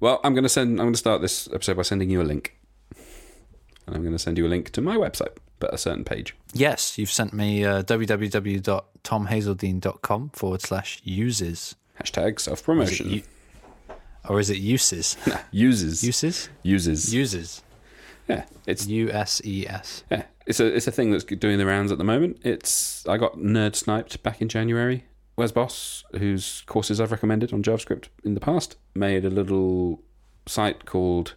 Well, I'm going to send. I'm going to start this episode by sending you a link, and I'm going to send you a link to my website, but a certain page. Yes, you've sent me uh, www.tomhazledine.com forward slash uses. Hashtag self promotion. or is it uses? uses Uses? uses. Uses. yeah, it's U S E S. yeah, it's a it's a thing that's doing the rounds at the moment. It's I got nerd sniped back in January. Wes Bos, whose courses I've recommended on JavaScript in the past, made a little site called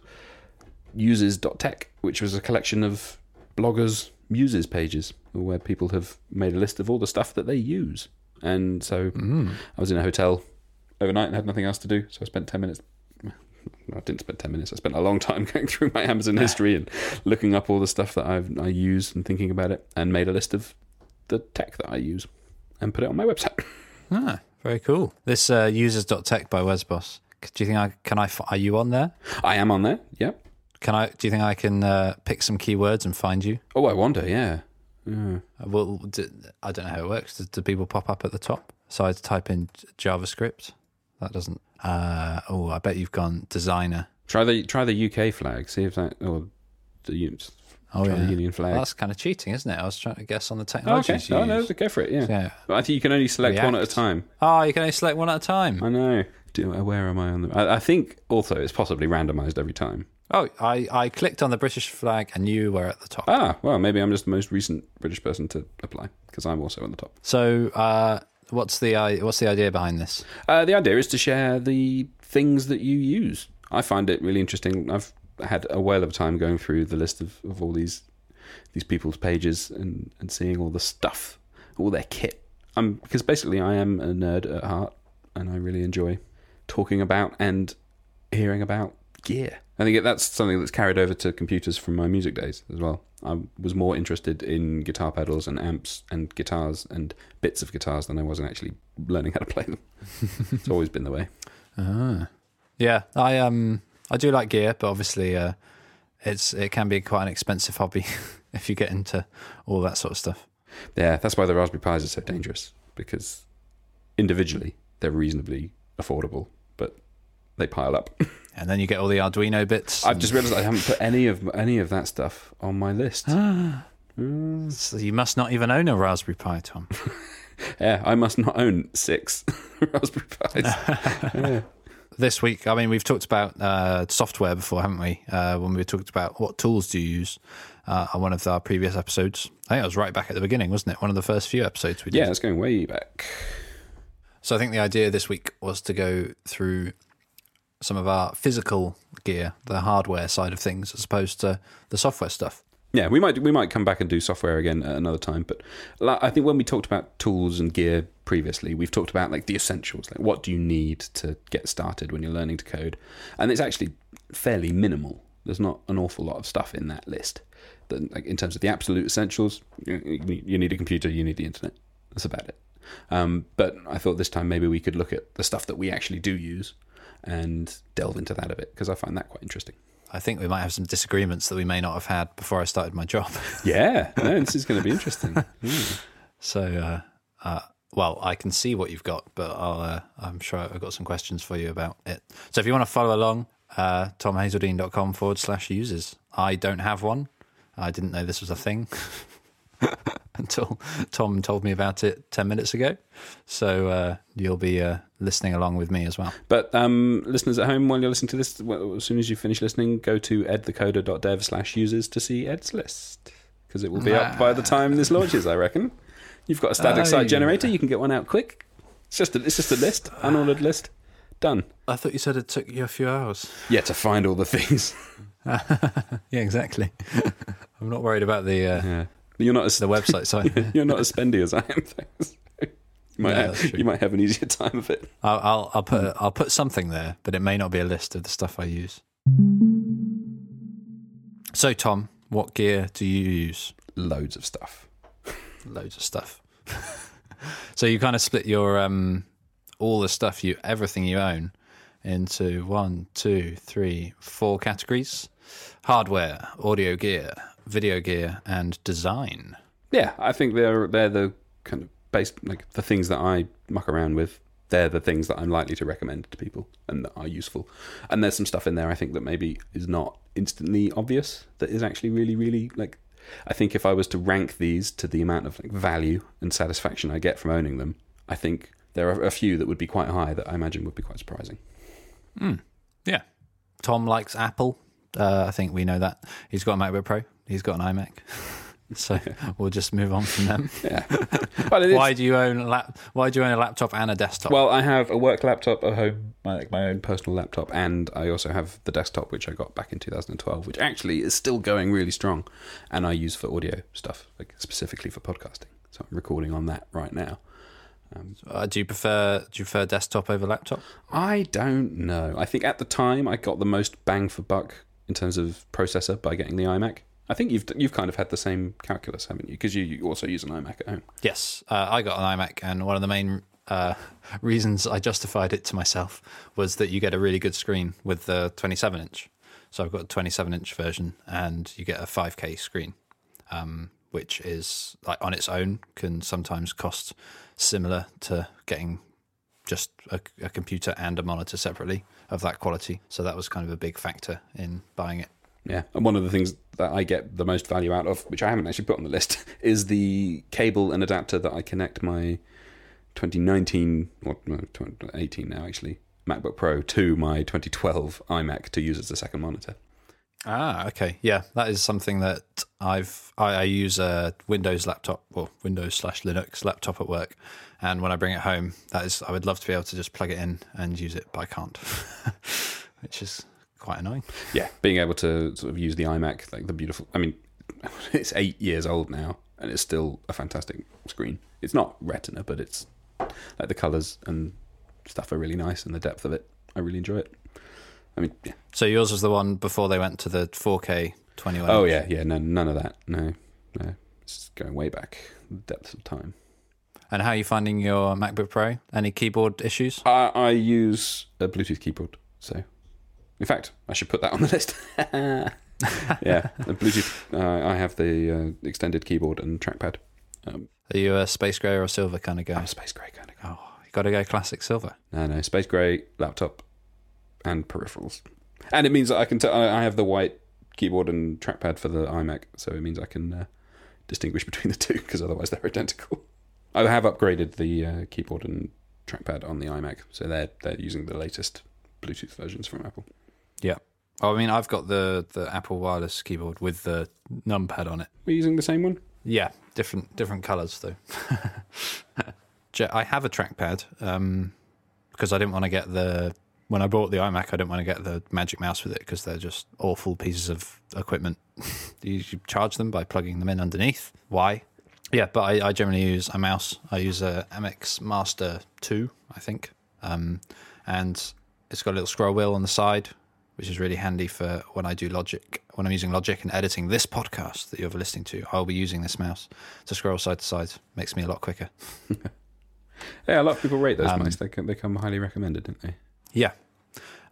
uses.tech, which was a collection of bloggers' uses pages where people have made a list of all the stuff that they use. And so mm. I was in a hotel overnight and had nothing else to do, so I spent 10 minutes. I didn't spend 10 minutes. I spent a long time going through my Amazon history and looking up all the stuff that I've, I use and thinking about it and made a list of the tech that I use and put it on my website. Ah, very cool. This uh, users.tech by Wes Bos. Do you think I can I are you on there? I am on there. Yep. Can I? Do you think I can uh, pick some keywords and find you? Oh, I wonder. Yeah. Yeah. Uh, Well, d- I don't know how it works. Do, do people pop up at the top? So I type in JavaScript. That doesn't. Uh, oh, I bet you've gone designer. Try the try the UK flag. See if that or the Oh try yeah, the Union flag. Well, that's kind of cheating, isn't it? I was trying to guess on the Oh, technologies okay. you Oh no, go for it. Yeah. Yeah. But I think you can only select one at a time. Oh, you can only select one at a time. I know. Do, where am I on the? I, I think also it's possibly randomised every time. Oh, I, I clicked on the British flag and you were at the top. Ah, well, maybe I'm just the most recent British person to apply because I'm also on the top. So, uh, what's the i- what's the idea behind this? Uh, the idea is to share the things that you use. I find it really interesting. I've had a whale of a time going through the list of, of all these these people's pages and, and seeing all the stuff, all their kit. Um, because basically I am a nerd at heart, and I really enjoy talking about and hearing about gear. I think that's something that's carried over to computers from my music days as well. I was more interested in guitar pedals and amps and guitars and bits of guitars than I was in actually learning how to play them. it's always been the way. Ah. Yeah, I um I do like gear, but obviously uh, it's it can be quite an expensive hobby if you get into all that sort of stuff. Yeah, that's why the Raspberry Pis are so dangerous because individually they're reasonably affordable, but they pile up. And then you get all the Arduino bits. I've just realised I haven't put any of any of that stuff on my list. and- so you must not even own a Raspberry Pi, Tom. Yeah, I must not own six Raspberry Pis. This week, I mean, we've talked about uh, software before, haven't we? Uh, when we talked about what tools do you use uh, on one of our previous episodes. I think it was right back at the beginning, wasn't it? One of the first few episodes we did. yeah, it's going way back. So I think the idea this week was to go through some of our physical gear, the hardware side of things, as opposed to the software stuff. Yeah, we might we might come back and do software again at another time. But I think when we talked about tools and gear previously, we've talked about like the essentials, like what do you need to get started when you're learning to code, and it's actually fairly minimal. There's not an awful lot of stuff in that list. That, like in terms of the absolute essentials, you, you need a computer, you need the internet. That's about it. Um, but I thought this time maybe we could look at the stuff that we actually do use and delve into that a bit because I find that quite interesting. I think we might have some disagreements that we may not have had before I started my job. Yeah, no, this is going to be interesting. Mm. so, uh, uh, well, I can see what you've got, but I'll, uh, I'm sure I've got some questions for you about it. So, if you want to follow along, uh, tomhazledine.com forward slash users. I don't have one. I didn't know this was a thing until Tom told me about it 10 minutes ago. So, uh, you'll be uh, listening along with me as well. But um, listeners at home, while you're listening to this, well, as soon as you finish listening, go to edthecoder.dev slash users to see Ed's list because it will be up by the time this launches. I reckon. You've got a static Oh, site generator; you can get one out quick. It's just a, it's just a list, unordered list, done. I thought you said it took you a few hours. Yeah, to find all the things. Yeah, exactly. I'm not worried about the uh, Yeah, you're not as the website side. you're not as spendy as I am. Thanks. You might, Yeah, have, you might have an easier time of it. I'll, I'll I'll put I'll put something there, but it may not be a list of the stuff I use. So, Tom, what gear do you use? Loads of stuff. Loads of stuff. so you kind of split your um all the stuff you everything you own into one, two, three, four categories: hardware, audio gear, video gear, and design. Yeah, I think they're they're the kind of base like the things that I muck around with they're the things that I'm likely to recommend to people and that are useful. And there's some stuff in there I think that maybe is not instantly obvious that is actually really, really like. I think if I was to rank these to the amount of like, value and satisfaction I get from owning them, I think there are a few that would be quite high that I imagine would be quite surprising. Yeah. Tom likes Apple. Uh, I think we know that. He's got a MacBook Pro. He's got an iMac. So we'll just move on from them. Yeah. well, it is- Why do you own a lap? Why do you own a laptop and a desktop? Well, I have a work laptop at home, my, like my own personal laptop, and I also have the desktop, which I got back in 2012, which actually is still going really strong, and I use for audio stuff, like specifically for podcasting. So I'm recording on that right now. uh, do you prefer do you prefer desktop over laptop? I don't know. I think at the time I got the most bang for buck in terms of processor by getting the iMac. I think you've you've kind of had the same calculus, haven't you? Because you, you also use an iMac at home. Yes, uh, I got an iMac, and one of the main uh, reasons I justified it to myself was that you get a really good screen with the 27 inch. So I've got a 27 inch version, and you get a 5K screen, um, which is like on its own can sometimes cost similar to getting just a, a computer and a monitor separately of that quality. So that was kind of a big factor in buying it. Yeah, and one of the things that I get the most value out of, which I haven't actually put on the list, is the cable and adapter that I connect my 2019 or no, 2018 now actually MacBook Pro to my 2012 iMac to use as a second monitor. Ah, okay, yeah, that is something that I've I, I use a Windows laptop or Windows slash Linux laptop at work, and when I bring it home, that is I would love to be able to just plug it in and use it, but I can't, which is quite annoying. Yeah, being able to sort of use the iMac, like the beautiful. I mean, it's eight years old now, and it's still a fantastic screen. It's not Retina, but it's like the colors and stuff are really nice, and the depth of it, I really enjoy it. I mean, yeah. So yours was the one before they went to the 4K 21. Oh yeah, yeah. No, none of that. No, no. It's going way back, the depths of time. And how are you finding your MacBook Pro? Any keyboard issues? I, I use a Bluetooth keyboard, so in fact, I should put that on the list. yeah, the Bluetooth. Uh, I have the uh, extended keyboard and trackpad. Um, Are you a space grey or a silver kind of guy? I'm a space grey kind of guy. Oh, you got to go classic silver. No, no, space grey laptop and peripherals, and it means that I can. T- I I have the white keyboard and trackpad for the iMac, so it means I can uh, distinguish between the two because otherwise they're identical. I have upgraded the uh, keyboard and trackpad on the iMac, so they're they're using the latest Bluetooth versions from Apple. Yeah. Oh, I mean, I've got the the Apple wireless keyboard with the numpad on it. We're using the same one. Yeah, different different colours though. I have a trackpad um, because I didn't want to get the when I bought the iMac. I didn't want to get the Magic Mouse with it because they're just awful pieces of equipment. you you charge them by plugging them in underneath. Why? Yeah, but I, I generally use a mouse. I use a MX Master Two, I think, um, and it's got a little scroll wheel on the side, which is really handy for when I do Logic. When I'm using Logic and editing this podcast that you're listening to, I'll be using this mouse to scroll side to side. Makes me a lot quicker. Yeah, a lot of people rate those Um, mice. They come, they come highly recommended, don't they? Yeah.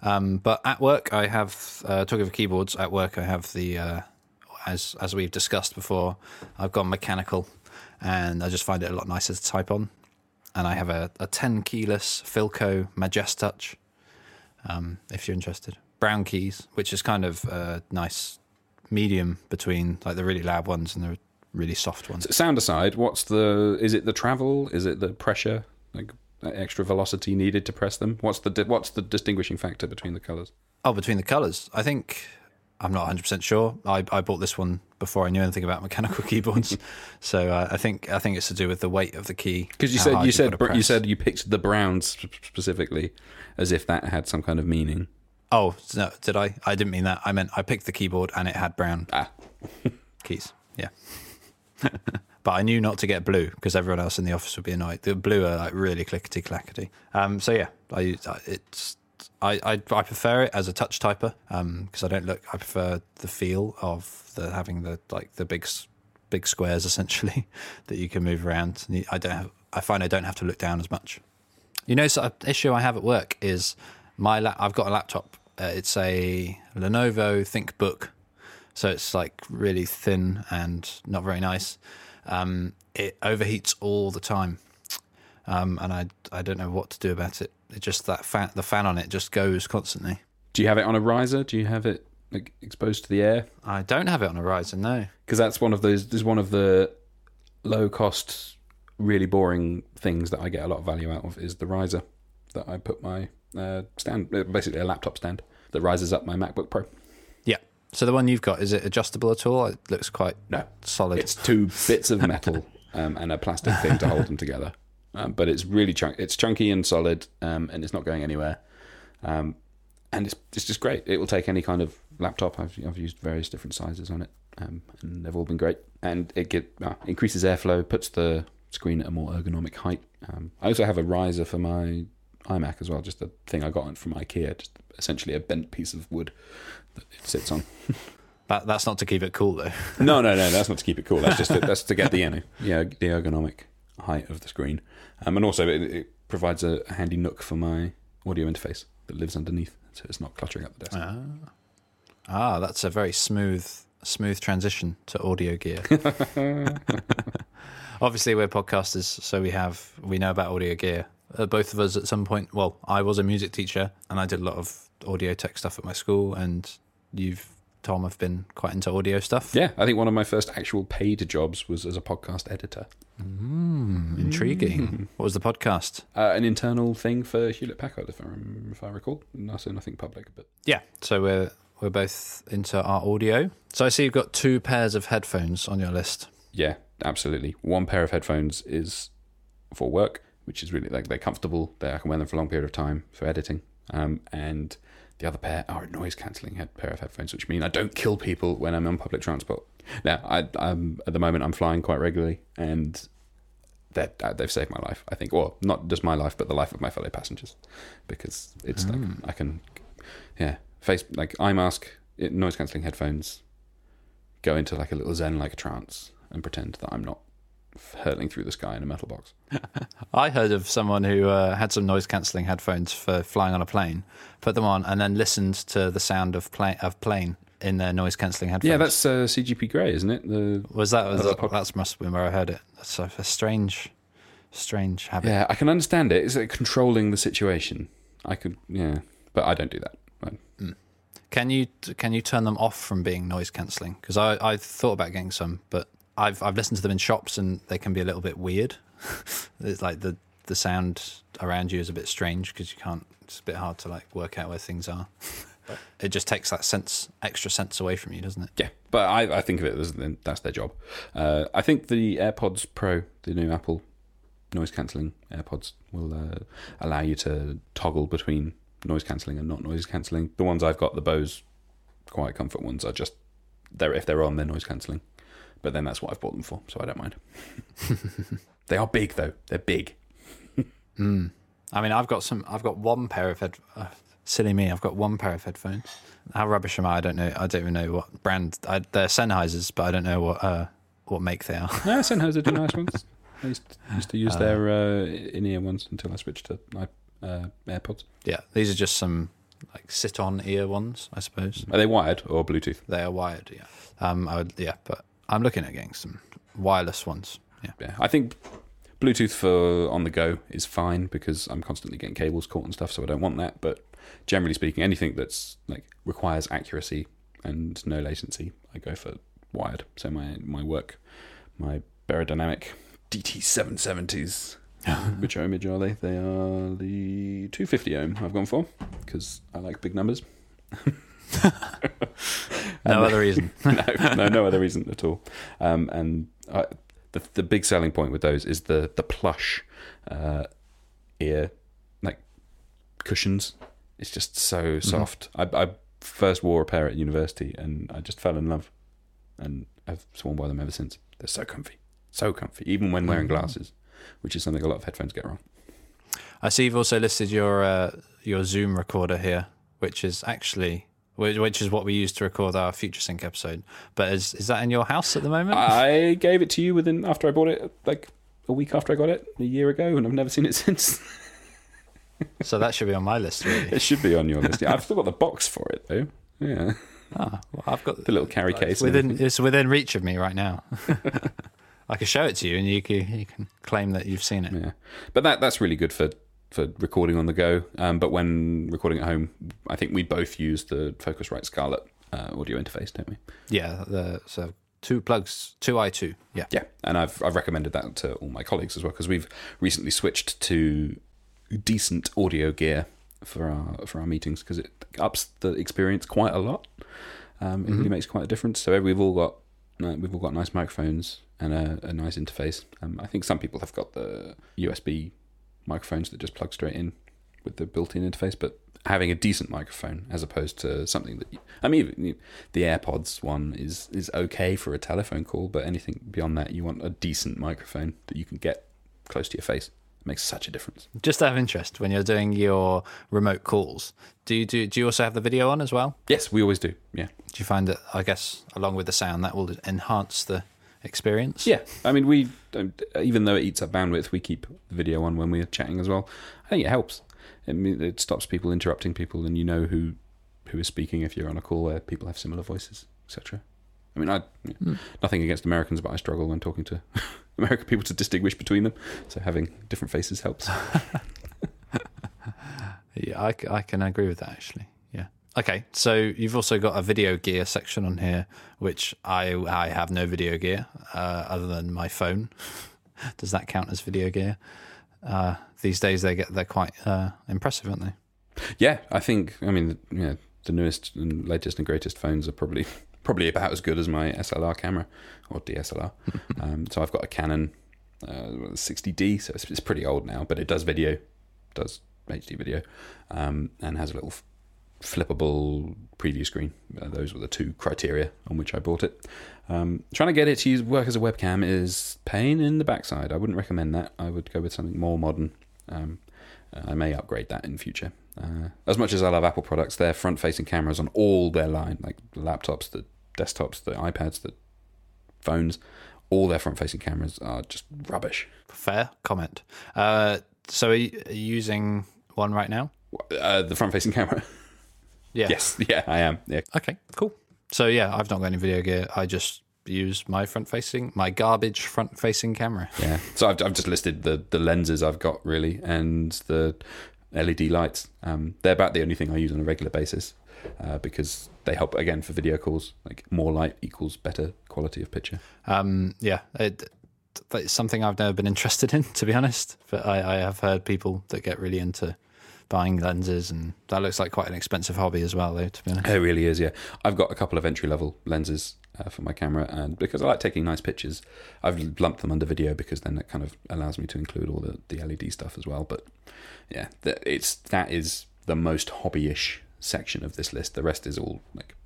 Um, but at work, I have uh, talking of keyboards. At work, I have the uh, as as we've discussed before. I've gone mechanical, and I just find it a lot nicer to type on. And I have a, a ten keyless Filco Majestouch. Um, if you're interested, brown keys, which is kind of a nice medium between like the really loud ones and the really soft ones. So sound aside, what's the? Is it the travel? Is it the pressure? Like extra velocity needed to press them? What's the what's the distinguishing factor between the colours? Oh, between the colours, I think I'm not 100 percent sure. I, I bought this one before I knew anything about mechanical keyboards, so uh, I think I think it's to do with the weight of the key. Because you said you you've said br- you said you picked the browns specifically, as if that had some kind of meaning. Oh no, did I? I didn't mean that. I meant I picked the keyboard and it had brown Ah, keys. Yeah. but I knew not to get blue because everyone else in the office would be annoyed. The blue are like really clickety clackety. Um, so yeah, I use it's I, I I prefer it as a touch typer because I don't look. I prefer the feel of the having the like the big big squares essentially that you can move around. I don't have. I find I don't have to look down as much. You know, so an issue I have at work is my la- I've got a laptop. Uh, it's a Lenovo ThinkBook, so it's like really thin and not very nice. Um, it overheats all the time, um, and I I don't know what to do about it. It just that fan, the fan on it just goes constantly. Do you have it on a riser? Do you have it like, exposed to the air? I don't have it on a riser. No. Because that's one of those. This is one of the low cost, really boring things that I get a lot of value out of. Is the riser that I put my uh, stand, uh, basically a laptop stand that rises up my MacBook Pro. Yeah. So the one you've got is it adjustable at all? It looks quite No, solid. it's two bits of metal um, and a plastic thing to hold them together. Um, but it's really chunk. It's chunky and solid, um, and it's not going anywhere. Um, and it's it's just great. It will take any kind of laptop. I've I've used various different sizes on it, um, and they've all been great. And it get uh, increases airflow, puts the screen at a more ergonomic height. Um, I also have a riser for my iMac as well, just a thing I got from IKEA, just essentially a bent piece of wood that it sits on. that, that's not to keep it cool though. No, no, no. That's not to keep it cool. That's just to, that's to get the you know, yeah, the ergonomic height of the screen, um, and also it, it provides a, a handy nook for my audio interface that lives underneath, so it's not cluttering up the desk. Ah. ah, that's a very smooth smooth transition to audio gear. Obviously, we're podcasters, so we have we know about audio gear. Uh, both of us at some point. Well, I was a music teacher, and I did a lot of audio tech stuff at my school. And you've Tom have been quite into audio stuff. Yeah, I think one of my first actual paid jobs was as a podcast editor, Mm, intriguing. What was the podcast? uh, an internal thing for Hewlett Packard, if I rem- if I recall. No, so nothing public, but Yeah. So we're we're both into our audio. So I see you've got two pairs of headphones on your list. Yeah, absolutely. One pair of headphones is for work, which is really like they're comfortable. They I can wear them for a long period of time for editing. Um, and the other pair are a noise cancelling head, pair of headphones, which mean I don't kill people when I'm on public transport. Now, I, I'm at the moment I'm flying quite regularly, and that uh, they've saved my life. I think, well, not just my life, but the life of my fellow passengers, because it's like I can, yeah, face like eye mask, noise cancelling headphones, go into like a little zen like trance and pretend that I'm not hurtling through the sky in a metal box. I heard of someone who uh, had some noise cancelling headphones for flying on a plane, put them on, and then listened to the sound of plane of plane in their noise cancelling headphones. Yeah, that's uh, CGP Grey, isn't it? The was that was that, that's must have been where I heard it. That's a, a strange, strange habit. yeah, I can understand it. It's like controlling the situation. I could, yeah, but I don't do that. I- Can you can you turn them off from being noise cancelling? Because I I thought about getting some, but I've I've listened to them in shops and they can be a little bit weird. it's like the the sound around you is a bit strange because you can't. It's a bit hard to like work out where things are. it just takes that sense extra sense away from you, doesn't it? Yeah, but I, I think of it as that's their job. Uh, I think the AirPods Pro, the new Apple noise cancelling AirPods, will uh, allow you to toggle between noise cancelling and not noise cancelling. The ones I've got, the Bose Quiet Comfort ones, are just they're if they're on, they're noise cancelling. But then that's what I've bought them for, so I don't mind. they are big though; they're big. Mm. I mean, I've got some. I've got one pair of head. Uh, silly me. I've got one pair of headphones. How rubbish am I? I don't know. I don't even know what brand. I, they're Sennheisers, but I don't know what uh, what make they are. No, Sennheiser do nice ones. I used, used to use their uh, in-ear ones until I switched to uh, AirPods. Yeah, these are just some like sit-on ear ones, I suppose. Are they wired or Bluetooth? They are wired. Yeah. Um. I would. Yeah, but I'm looking at getting some wireless ones. Yeah. Yeah, I think Bluetooth for on the go is fine because I'm constantly getting cables caught and stuff, so I don't want that. But generally speaking, anything that's like requires accuracy and no latency, I go for wired. So my my work, my Beyerdynamic DT770s. Which ohmage are they? They are the 250 ohm I've gone for because I like big numbers. No other reason. no, no, no other reason at all. Um, and I, the the big selling point with those is the the plush uh, ear like cushions. It's just so soft. I, I first wore a pair at university, and I just fell in love, and I've sworn by them ever since. They're so comfy, so comfy, even when wearing glasses, which is something a lot of headphones get wrong. I see you've also listed your uh, your Zoom recorder here, which is actually which, which is what we use to record our Future Sync episode. But is is that in your house at the moment? I gave it to you within after I bought it, like a week after I got it, a year ago, and I've never seen it since. so that should be on my list, really. It should be on your list. Yeah, I've still got the box for it though. Yeah, Ah, well, I've got the little carry case. within it's within reach of me right now. I could show it to you, and you can you can claim that you've seen it. Yeah, but that that's really good for for recording on the go. Um, but when recording at home, I think we both use the Focusrite Scarlett uh, audio interface, don't we? Yeah, the, so two plugs, two i two. Yeah, Yeah, and I've I've recommended that to all my colleagues as well because we've recently switched to decent audio gear for our for our meetings because it ups the experience quite a lot. Um, it really makes quite a difference. So we've all got uh, we've all got nice microphones and a, a nice interface. Um, I think some people have got the USB microphones that just plug straight in with the built-in interface, but having a decent microphone as opposed to something that you, I mean, the AirPods one is is okay for a telephone call, but anything beyond that, you want a decent microphone that you can get close to your face. It makes such a difference. Just out of interest, when you're doing your remote calls, do you do do you also have the video on as well? Yes, we always do. Yeah, Do you find that I guess along with the sound that will enhance the experience? yeah. I mean, we um, even though it eats up bandwidth, we keep the video on when we're chatting as well. I think it helps. I mean, it stops people interrupting people, and you know who who is speaking if you're on a call where people have similar voices, etc. I mean, I nothing against Americans, but I struggle when talking to American people to distinguish between them. So having different faces helps. Yeah, I can agree with that actually. Okay, so you've also got a video gear section on here, which I I have no video gear uh, other than my phone. Does that count as video gear? Uh, these days they get they're quite uh, impressive, aren't they? Yeah, I think. I mean, yeah, the newest and latest and greatest phones are probably probably about as good as my SLR camera or DSLR. um, so I've got a Canon uh, 60D, so it's, it's pretty old now, but it does video, does HD video, um, and has a little flippable preview screen. Uh, those were the two criteria on which I bought it. Um, trying to get it to use work as a webcam is pain in the backside. I wouldn't recommend that. I would go with something more modern. Um, I may upgrade that in future. Uh, as much as I love Apple products, their front-facing cameras on all their line, like the laptops, the desktops, the iPads, the phones, all their front-facing cameras are just rubbish. Fair comment. Uh, so are you, are you using one right now? Uh, the front-facing camera. Yeah. yes, yeah, I am. Yeah, Okay, cool. So yeah, I've not got any video gear. I just use my front facing, my garbage front facing camera. yeah. So I've, I've just listed the the lenses I've got really, and the LED lights. Um, they're about the only thing I use on a regular basis uh, because they help again for video calls. Like more light equals better quality of picture. Um, yeah, it, it's something I've never been interested in, to be honest. But I, I have heard people that get really into buying lenses, and that looks like quite an expensive hobby as well, though. To be honest, It really is, yeah. I've got a couple of entry level lenses uh, for my camera, and because I like taking nice pictures, I've lumped them under video because then that kind of allows me to include all the, the LED stuff as well. But yeah, that it's that is the most hobbyish section of this list. The rest is all like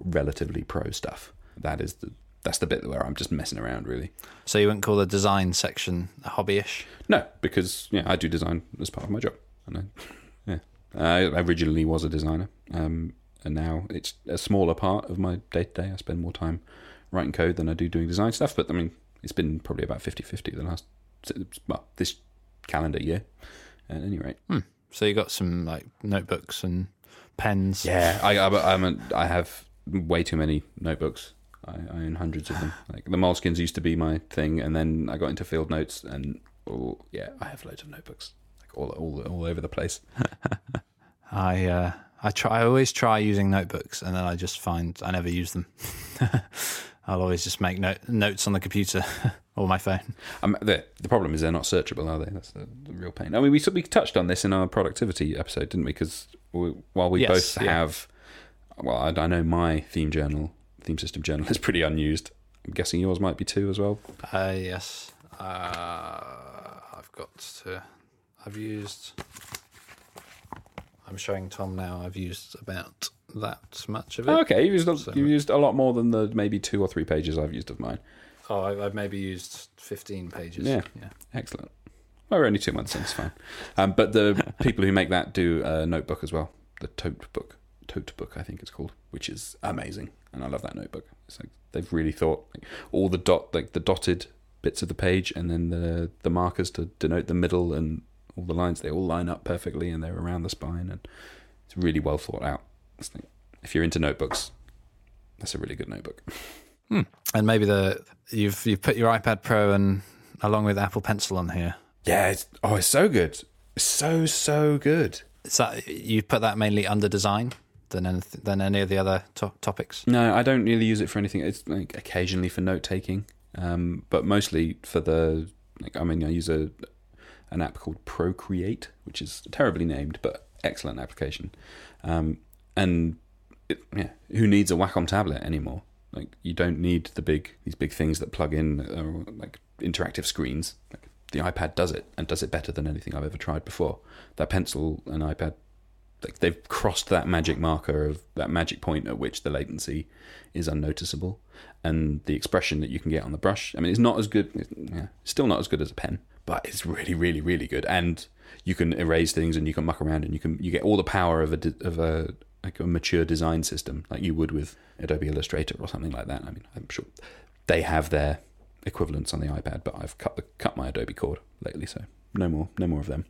relatively pro stuff. That is the that's the bit where I'm just messing around, really. so you wouldn't call the design section hobbyish? No, because yeah, I do design as part of my job, and I, yeah, I originally was a designer, um, and now it's a smaller part of my day to day. I spend more time writing code than I do doing design stuff. But I mean, it's been probably about 50-50 the last well this calendar year. At any rate, So you got some like notebooks and pens. yeah, I I, I'm a, I have way too many notebooks. I, I own hundreds of them. Like the Moleskines used to be my thing, and then I got into field notes, and oh yeah, I have loads of notebooks, all all all over the place. I uh, I try. I always try using notebooks, and then I just find I never use them. I'll always just make note, notes on the computer or my phone. Um, the the problem is they're not searchable, are they? That's the, the real pain. I mean, we we touched on this in our productivity episode, didn't we? Because we, while we Yes, both yeah. have, well, I, I know my theme journal, theme system journal, is pretty unused. I'm guessing yours might be too as well. Uh, yes, uh, I've got to. I've used. I'm showing Tom now. I've used about that much of it. Oh, okay, you've used a, So- you used a lot more than the maybe two or three pages I've used of mine. Oh, I, I've maybe used 15 pages. Yeah. yeah. Excellent. Well, we're only two months in, it's fine. Um, but the people who make that do a notebook as well. The tote book, tote book, I think it's called, which is amazing, and I love that notebook. It's like they've really thought like, all the dot, like the dotted bits of the page, and then the the markers to denote the middle and all the lines. They all line up perfectly, and they're around the spine, and it's really well thought out. If you're into notebooks, that's a really good notebook. And maybe the you've you've put your iPad Pro and along with Apple Pencil on here. Yeah, it's, oh, it's so good. It's so, so good. That you put that mainly under design than than any of the other to- topics? No, I don't really use it for anything. It's like occasionally for note taking, um, but mostly for the. Like, I mean, I use a an app called Procreate, which is terribly named but excellent application. Um, and it, yeah, who needs a Wacom tablet anymore? Like, you don't need the big these big things that plug in uh, like interactive screens. Like, the iPad does it and does it better than anything I've ever tried before. That pencil and iPad like they've crossed that magic marker of that magic point at which the latency is unnoticeable. And the expression that you can get on the brush i mean it's not as good yeah, still not as good as a pen but it's really really really good. And you can erase things and you can muck around and you can you get all the power of a of a like a mature design system like you would with adobe illustrator or something like that. I mean i'm sure they have their equivalents on the ipad but i've cut the cut my adobe cord lately so no more no more of them.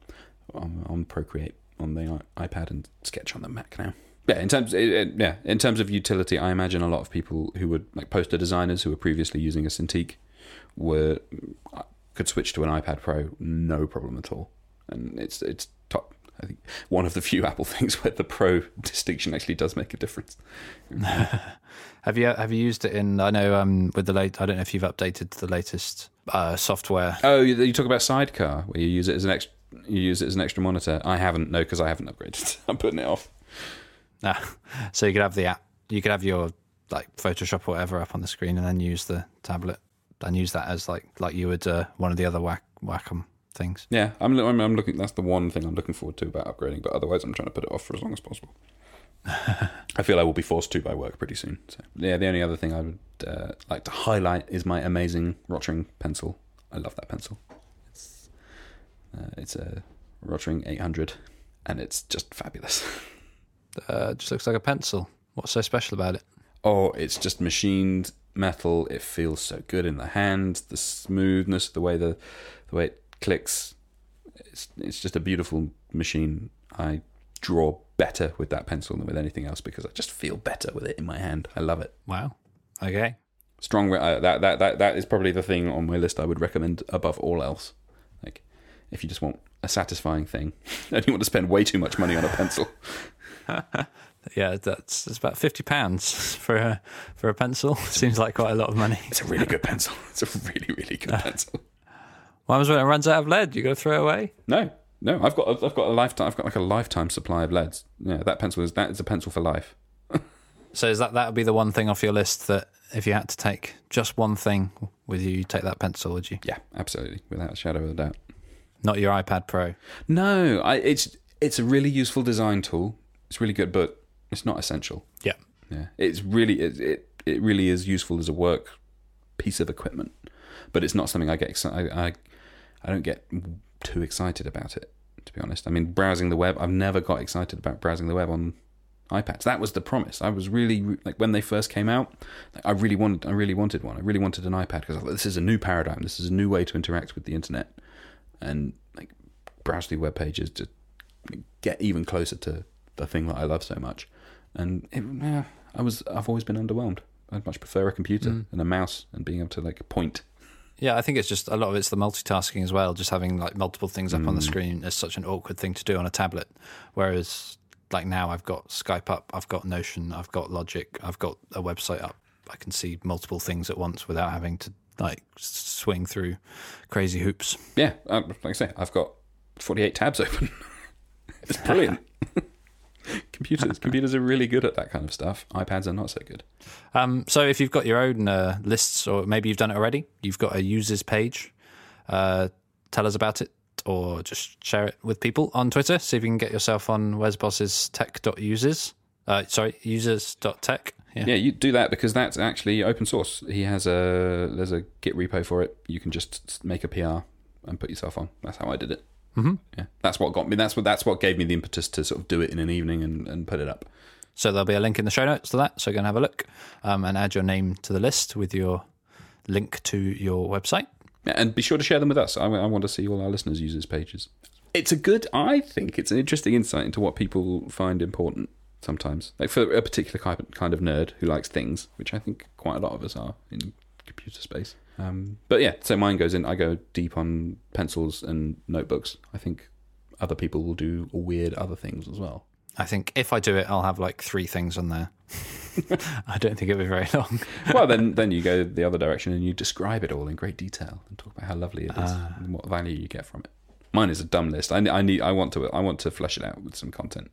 On, on procreate on the iPad and Sketch on the Mac now. Yeah, in terms, it, yeah, in terms of utility, I imagine a lot of people who would like poster designers who were previously using a Cintiq were could switch to an iPad Pro no problem at all, and it's it's top. I think one of the few Apple things where the Pro distinction actually does make a difference. Have you have you used it in? I know um, with the late. I don't know if you've updated the latest uh, software. Oh, you, you talk about Sidecar, where you use it as an extra, you use it as an extra monitor. I haven't, no, because I haven't upgraded. I'm putting it off. Ah, so you could have the app. You could have your like Photoshop or whatever up on the screen, and then use the tablet and use that as like like you would uh, one of the other Wac- Wacom things. Yeah, I'm, I'm, I'm looking. That's the one thing I'm looking forward to about upgrading. But otherwise, I'm trying to put it off for as long as possible. I feel I will be forced to by work pretty soon. So yeah, the only other thing I would uh, like to highlight is my amazing Rotring pencil. I love that pencil. It's uh, it's a Rotring 800, and it's just fabulous. Uh, it just looks like a pencil. What's so special about it? Oh, it's just machined metal. It feels so good in the hand. The smoothness, the way the the way it clicks. It's it's just a beautiful machine. I draw better with that pencil than with anything else because I just feel better with it in my hand. I love it. Wow. Okay. Strong. Uh, that that that that is probably the thing on my list I would recommend above all else. If you just want a satisfying thing, and you want to spend way too much money on a pencil. Yeah, that's it's about fifty pounds for a for a pencil. Seems like quite a lot of money. It's a really good pencil. It's a really really good uh, pencil. What happens when it runs out of lead? You got to throw it away. No, no, I've got I've got a lifetime. I've got like a lifetime supply of leads. Yeah, that pencil is that is a pencil for life. So is that that would be the one thing off your list that if you had to take just one thing with you, you take that pencil, would you? Yeah, absolutely, without a shadow of a doubt. Not your iPad Pro. No, I, it's it's a really useful design tool. It's really good, but it's not essential. Yeah. Yeah, it's really it it, it really is useful as a work piece of equipment, but it's not something I get excited. I, I I don't get too excited about it. To be honest, I mean, browsing the web. I've never got excited about browsing the web on iPads. That was the promise. I was really like when they first came out. I really wanted. I really wanted one. I really wanted an iPad because I thought this is a new paradigm. This is a new way to interact with the internet, and like browse through web pages to get even closer to the thing that I love so much. And it, yeah, I was. I've always been underwhelmed. I'd much prefer a computer mm. and a mouse and being able to like point. Yeah, I think it's just a lot of it's the multitasking as well. Just having like multiple things up on the mm. screen is such an awkward thing to do on a tablet. Whereas like now I've got Skype up, I've got Notion, I've got Logic, I've got a website up. I can see multiple things at once without having to like swing through crazy hoops. Yeah, uh, like I say, I've got forty-eight tabs open. it's brilliant. computers, computers are really good at that kind of stuff. iPads are not so good. Um, so if you've got your own uh, lists, or maybe you've done it already, you've got a users page. Uh, tell us about it, or just share it with people on Twitter. See if you can get yourself on Wes Bos's tech.users. Uh, sorry, users.tech. Yeah. Yeah, you do that because that's actually open source. He has a there's a Git repo for it. You can just make a PR and put yourself on. That's how I did it. Mm-hmm. Yeah, that's what got me. That's what that's what gave me the impetus to sort of do it in an evening and, and put it up. So there'll be a link in the show notes to that. So go and have a look um, and add your name to the list with your link to your website. Yeah, and be sure to share them with us. I, I want to see all our listeners use these pages. It's a good. I think it's an interesting insight into what people find important. Sometimes. Like for a particular kind of nerd who likes things, which I think quite a lot of us are in computer space. Um, but yeah, so mine goes in. I go deep on pencils and notebooks. I think other people will do weird other things as well. I think if I do it, I'll have like three things on there. I don't think it'll be very long. well, then then you go the other direction and you describe it all in great detail and talk about how lovely it is and what value you get from it. Mine is a dumb list. I, I need I want to I want to flesh it out with some content.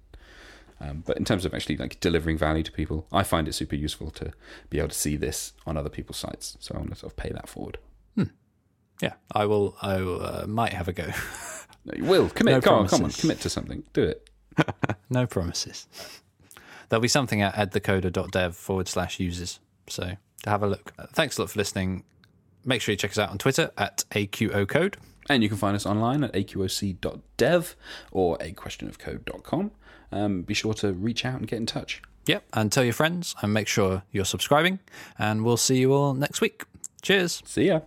Um, but in terms of actually like delivering value to people, I find it super useful to be able to see this on other people's sites. So I want to sort of pay that forward. Yeah, I will. I will, uh, might have a go. No, you will commit. No come on, come on, commit to something. Do it. no promises. There'll be something at edthecoder.dev forward slash users. So to have a look. Uh, Thanks a lot for listening. Make sure you check us out on Twitter at AQOCode. And you can find us online at aqoc.dev or a questionofcode.com. Um, be sure to reach out and get in touch. Yep, and tell your friends and make sure you're subscribing. And we'll see you all next week. Cheers. See ya.